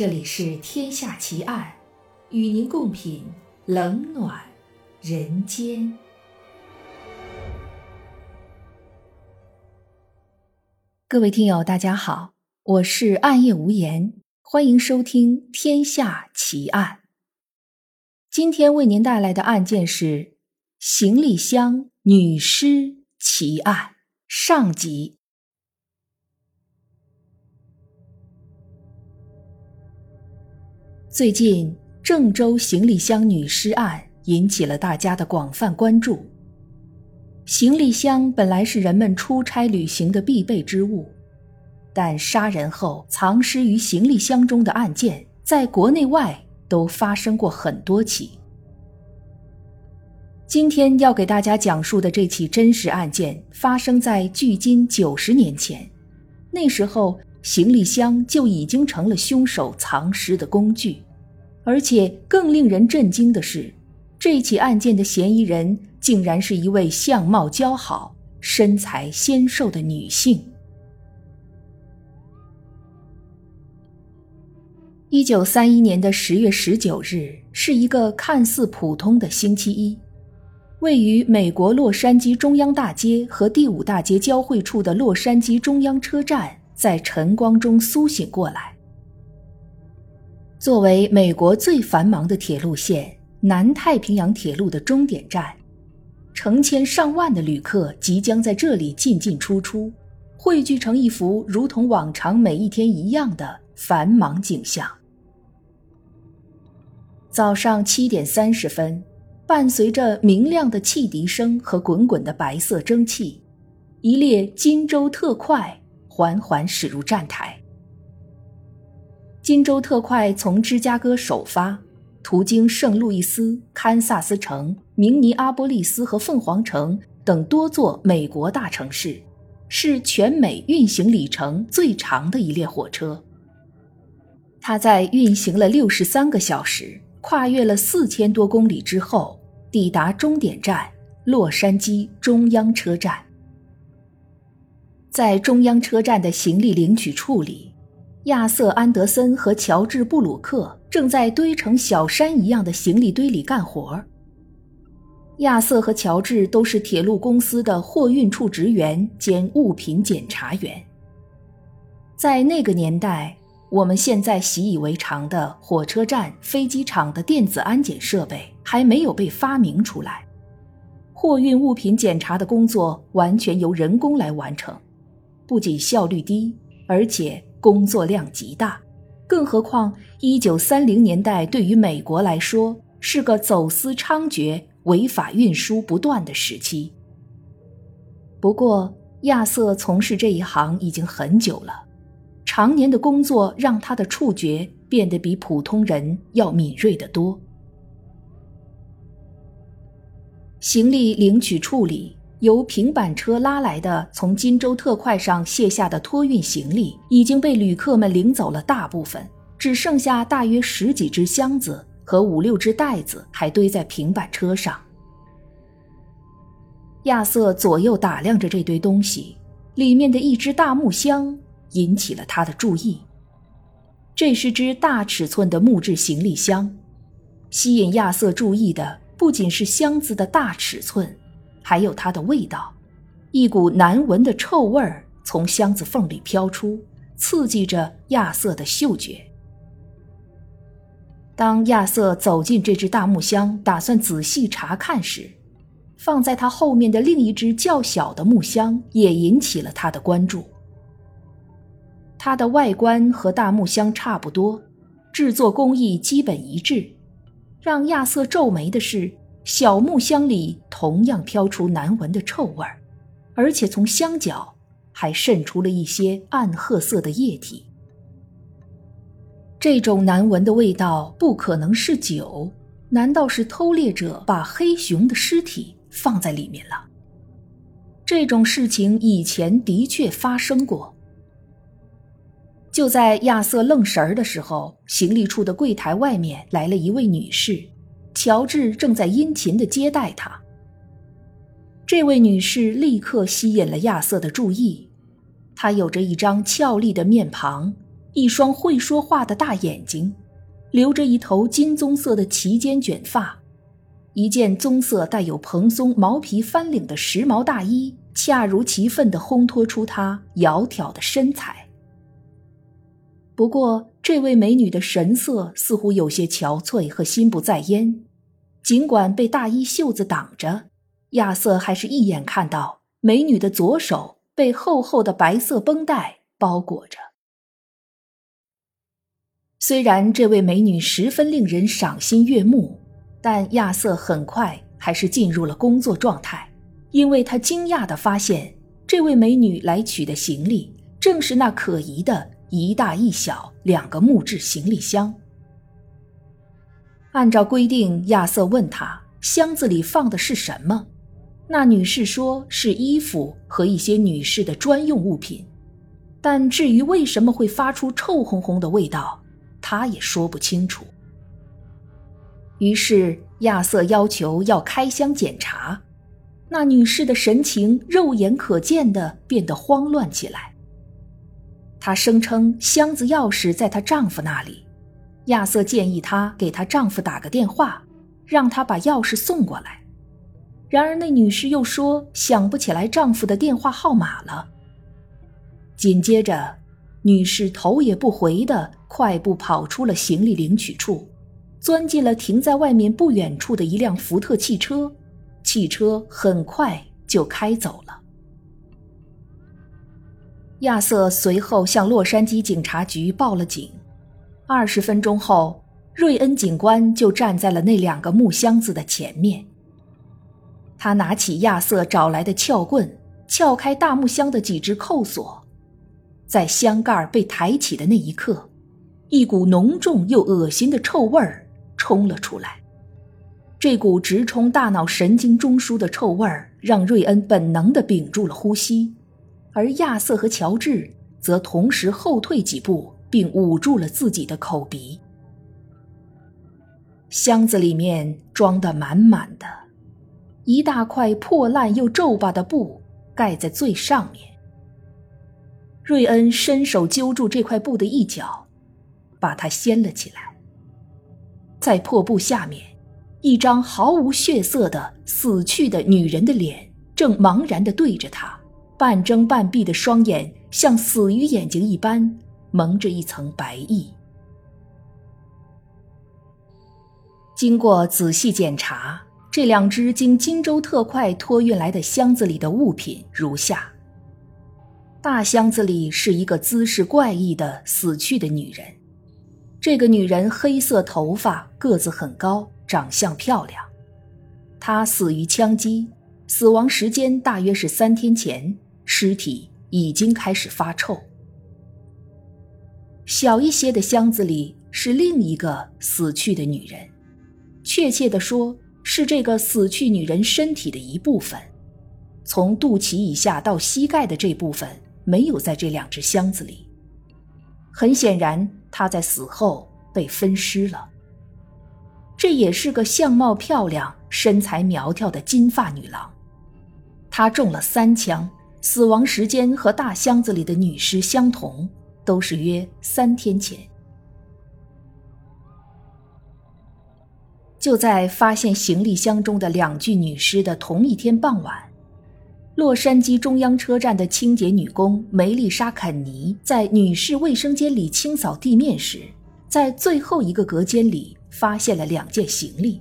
这里是《天下奇案》，与您共品冷暖人间。各位听友，大家好，我是暗夜无言，欢迎收听《天下奇案》。今天为您带来的案件是行李箱女尸奇案上集。最近，郑州行李箱女尸案引起了大家的广泛关注。行李箱本来是人们出差旅行的必备之物，但杀人后藏尸于行李箱中的案件，在国内外都发生过很多起。今天要给大家讲述的这起真实案件，发生在距今九十年前，那时候。行李箱就已经成了凶手藏尸的工具，而且更令人震惊的是，这起案件的嫌疑人竟然是一位相貌姣好、身材纤瘦的女性。一九三一年的十月十九日是一个看似普通的星期一，位于美国洛杉矶中央大街和第五大街交汇处的洛杉矶中央车站。在晨光中苏醒过来。作为美国最繁忙的铁路线——南太平洋铁路的终点站，成千上万的旅客即将在这里进进出出，汇聚成一幅如同往常每一天一样的繁忙景象。早上七点三十分，伴随着明亮的汽笛声和滚滚的白色蒸汽，一列金州特快。缓缓驶入站台。金州特快从芝加哥首发，途经圣路易斯、堪萨斯城、明尼阿波利斯和凤凰城等多座美国大城市，是全美运行里程最长的一列火车。它在运行了六十三个小时，跨越了四千多公里之后，抵达终点站——洛杉矶中央车站。在中央车站的行李领取处里，亚瑟·安德森和乔治·布鲁克正在堆成小山一样的行李堆里干活。亚瑟和乔治都是铁路公司的货运处职员兼物品检查员。在那个年代，我们现在习以为常的火车站、飞机场的电子安检设备还没有被发明出来，货运物品检查的工作完全由人工来完成。不仅效率低，而且工作量极大，更何况一九三零年代对于美国来说是个走私猖獗、违法运输不断的时期。不过，亚瑟从事这一行已经很久了，常年的工作让他的触觉变得比普通人要敏锐得多。行李领取处理。由平板车拉来的从金州特快上卸下的托运行李已经被旅客们领走了大部分，只剩下大约十几只箱子和五六只袋子还堆在平板车上。亚瑟左右打量着这堆东西，里面的一只大木箱引起了他的注意。这是只大尺寸的木质行李箱，吸引亚瑟注意的不仅是箱子的大尺寸。还有它的味道，一股难闻的臭味儿从箱子缝里飘出，刺激着亚瑟的嗅觉。当亚瑟走进这只大木箱，打算仔细查看时，放在他后面的另一只较小的木箱也引起了他的关注。它的外观和大木箱差不多，制作工艺基本一致。让亚瑟皱眉的是。小木箱里同样飘出难闻的臭味儿，而且从箱角还渗出了一些暗褐色的液体。这种难闻的味道不可能是酒，难道是偷猎者把黑熊的尸体放在里面了？这种事情以前的确发生过。就在亚瑟愣神儿的时候，行李处的柜台外面来了一位女士。乔治正在殷勤地接待她。这位女士立刻吸引了亚瑟的注意。她有着一张俏丽的面庞，一双会说话的大眼睛，留着一头金棕色的齐肩卷发，一件棕色带有蓬松毛皮翻领的时髦大衣，恰如其分地烘托出她窈窕的身材。不过，这位美女的神色似乎有些憔悴和心不在焉，尽管被大衣袖子挡着，亚瑟还是一眼看到美女的左手被厚厚的白色绷带包裹着。虽然这位美女十分令人赏心悦目，但亚瑟很快还是进入了工作状态，因为他惊讶地发现，这位美女来取的行李正是那可疑的。一大一小两个木质行李箱。按照规定，亚瑟问他箱子里放的是什么，那女士说是衣服和一些女士的专用物品，但至于为什么会发出臭烘烘的味道，他也说不清楚。于是亚瑟要求要开箱检查，那女士的神情肉眼可见的变得慌乱起来。她声称箱子钥匙在她丈夫那里，亚瑟建议她给她丈夫打个电话，让他把钥匙送过来。然而那女士又说想不起来丈夫的电话号码了。紧接着，女士头也不回地快步跑出了行李领取处，钻进了停在外面不远处的一辆福特汽车，汽车很快就开走了。亚瑟随后向洛杉矶警察局报了警。二十分钟后，瑞恩警官就站在了那两个木箱子的前面。他拿起亚瑟找来的撬棍，撬开大木箱的几只扣锁。在箱盖被抬起的那一刻，一股浓重又恶心的臭味儿冲了出来。这股直冲大脑神经中枢的臭味儿，让瑞恩本能地屏住了呼吸。而亚瑟和乔治则同时后退几步，并捂住了自己的口鼻。箱子里面装得满满的，一大块破烂又皱巴的布盖在最上面。瑞恩伸手揪住这块布的一角，把它掀了起来。在破布下面，一张毫无血色的死去的女人的脸正茫然地对着他。半睁半闭的双眼像死鱼眼睛一般蒙着一层白翼。经过仔细检查，这两只经荆州特快托运来的箱子里的物品如下：大箱子里是一个姿势怪异的死去的女人，这个女人黑色头发，个子很高，长相漂亮。她死于枪击，死亡时间大约是三天前。尸体已经开始发臭。小一些的箱子里是另一个死去的女人，确切的说，是这个死去女人身体的一部分。从肚脐以下到膝盖的这部分没有在这两只箱子里。很显然，她在死后被分尸了。这也是个相貌漂亮、身材苗条的金发女郎。她中了三枪。死亡时间和大箱子里的女尸相同，都是约三天前。就在发现行李箱中的两具女尸的同一天傍晚，洛杉矶中央车站的清洁女工梅丽莎·肯尼在女士卫生间里清扫地面时，在最后一个隔间里发现了两件行李，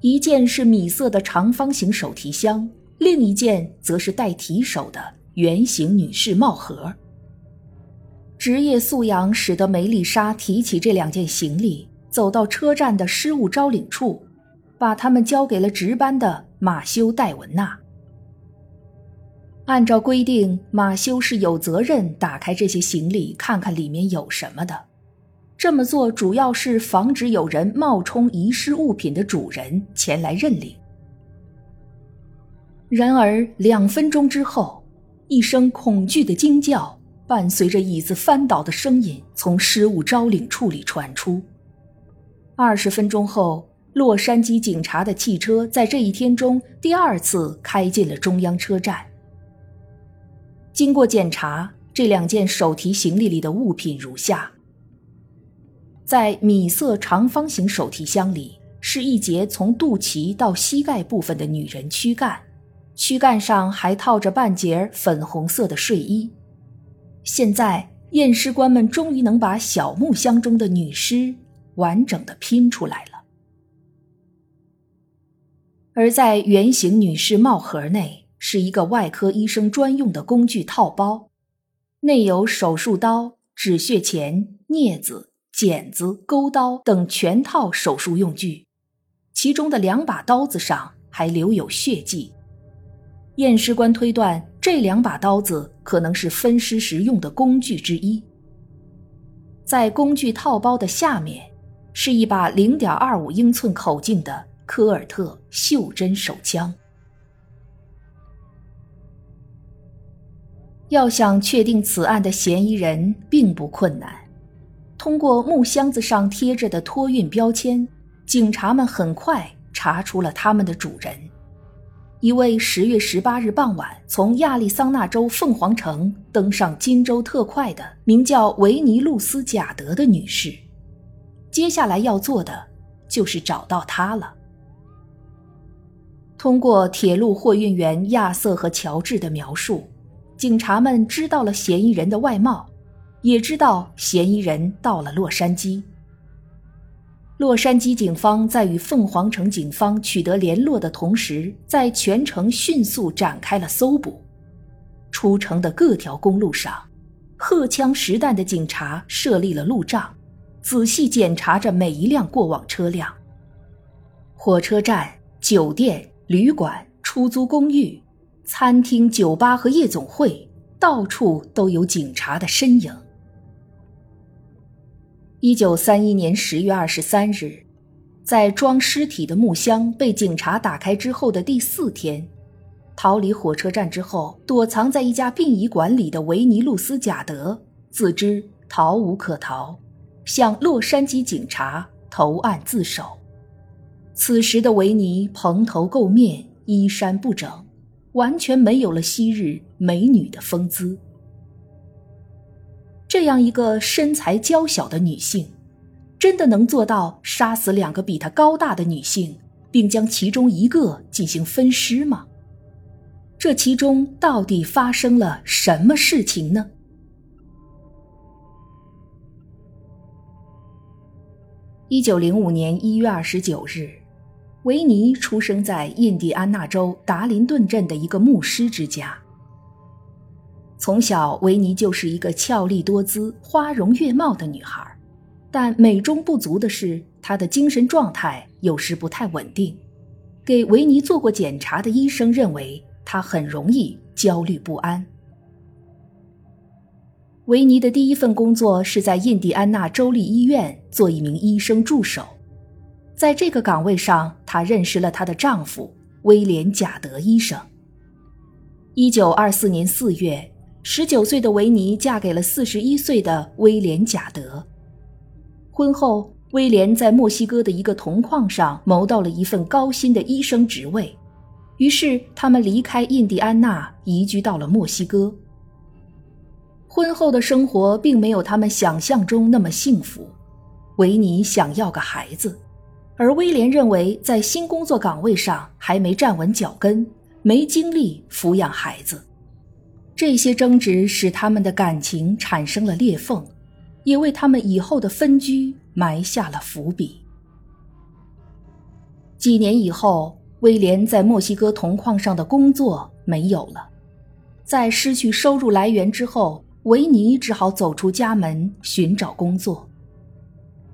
一件是米色的长方形手提箱。另一件则是带提手的圆形女士帽盒。职业素养使得梅丽莎提起这两件行李，走到车站的失物招领处，把它们交给了值班的马修·戴文纳。按照规定，马修是有责任打开这些行李，看看里面有什么的。这么做主要是防止有人冒充遗失物品的主人前来认领。然而，两分钟之后，一声恐惧的惊叫伴随着椅子翻倒的声音从失物招领处里传出。二十分钟后，洛杉矶警察的汽车在这一天中第二次开进了中央车站。经过检查，这两件手提行李里的物品如下：在米色长方形手提箱里是一截从肚脐到膝盖部分的女人躯干，躯干上还套着半截粉红色的睡衣。现在验尸官们终于能把小木箱中的女尸完整的拼出来了。而在圆形女士帽盒内是一个外科医生专用的工具套包。内有手术刀、止血钳、镊子、剪子、钩刀等全套手术用具，其中的两把刀子上还留有血迹。验尸官推断，这两把刀子可能是分尸时用的工具之一。在工具套包的下面，是一把零点二五英寸口径的科尔特袖珍手枪。要想确定此案的嫌疑人并不困难，通过木箱子上贴着的托运标签，警察们很快查出了他们的主人——一位十月十八日傍晚从亚利桑那州凤凰城登上金州特快的名叫维尼露斯·贾德的女士。接下来要做的就是找到她了。通过铁路货运员亚瑟和乔治的描述。警察们知道了嫌疑人的外貌，也知道嫌疑人到了洛杉矶。洛杉矶警方在与凤凰城警方取得联络的同时，在全城迅速展开了搜捕。出城的各条公路上，荷枪实弹的警察设立了路障，仔细检查着每一辆过往车辆。火车站、酒店、旅馆、出租公寓。餐厅、酒吧和夜总会，到处都有警察的身影。一九三一年十月二十三日，在装尸体的木箱被警察打开之后的第四天，逃离火车站之后，躲藏在一家殡仪馆里的维尼·路斯·贾德自知逃无可逃，向洛杉矶警察投案自首。此时的维尼蓬头垢面，衣衫不整。完全没有了昔日美女的风姿。这样一个身材娇小的女性，真的能做到杀死两个比她高大的女性，并将其中一个进行分尸吗？这其中到底发生了什么事情呢？一九零五年一月二十九日。维尼出生在印第安纳州达林顿镇的一个牧师之家。从小，维尼就是一个俏丽多姿、花容月貌的女孩，但美中不足的是，她的精神状态有时不太稳定。给维尼做过检查的医生认为，她很容易焦虑不安。维尼的第一份工作是在印第安纳州立医院做一名医生助手。在这个岗位上，她认识了她的丈夫威廉·贾德医生。一九二四年四月，十九岁的维尼嫁给了四十一岁的威廉·贾德。婚后，威廉在墨西哥的一个铜矿上谋到了一份高薪的医生职位，于是他们离开印第安纳，移居到了墨西哥。婚后的生活并没有他们想象中那么幸福，维尼想要个孩子。而威廉认为，在新工作岗位上还没站稳脚跟，没精力抚养孩子。这些争执使他们的感情产生了裂缝，也为他们以后的分居埋下了伏笔。几年以后，威廉在墨西哥铜矿上的工作没有了，在失去收入来源之后，维尼只好走出家门寻找工作。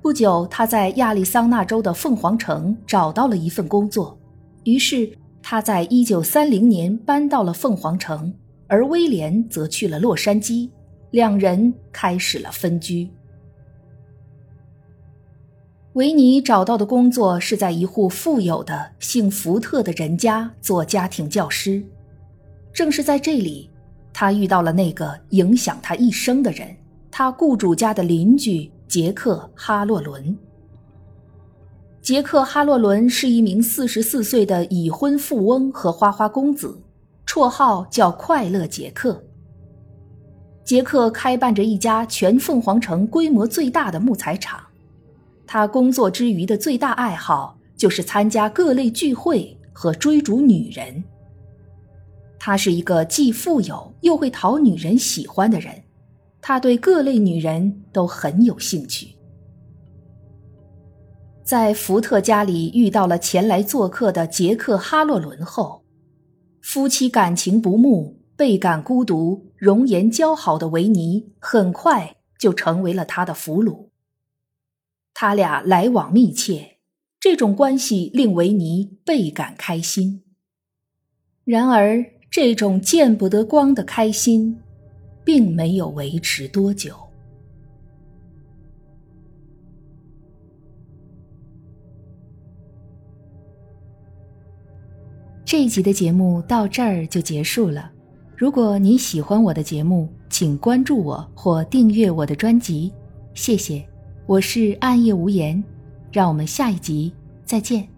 不久，他在亚利桑那州的凤凰城找到了一份工作，于是他在1930年搬到了凤凰城，而威廉则去了洛杉矶，两人开始了分居。维尼找到的工作是在一户富有的姓福特的人家做家庭教师，正是在这里，他遇到了那个影响他一生的人——他雇主家的邻居。杰克·哈洛伦。杰克·哈洛伦是一名四十四岁的已婚富翁和花花公子，绰号叫“快乐杰克”。杰克开办着一家全凤凰城规模最大的木材厂。他工作之余的最大爱好就是参加各类聚会和追逐女人。他是一个既富有又会讨女人喜欢的人，他对各类女人都很有兴趣。在福特家里遇到了前来做客的杰克·哈洛伦后，夫妻感情不睦。倍感孤独、容颜姣好的维尼很快就成为了他的俘虏。他俩来往密切，这种关系令维尼倍感开心。然而，这种见不得光的开心，并没有维持多久。这一集的节目到这儿就结束了。如果你喜欢我的节目，请关注我或订阅我的专辑，谢谢。我是暗夜无言，让我们下一集再见。